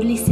Julie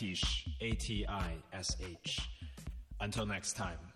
Atish, A T I S H. Until next time.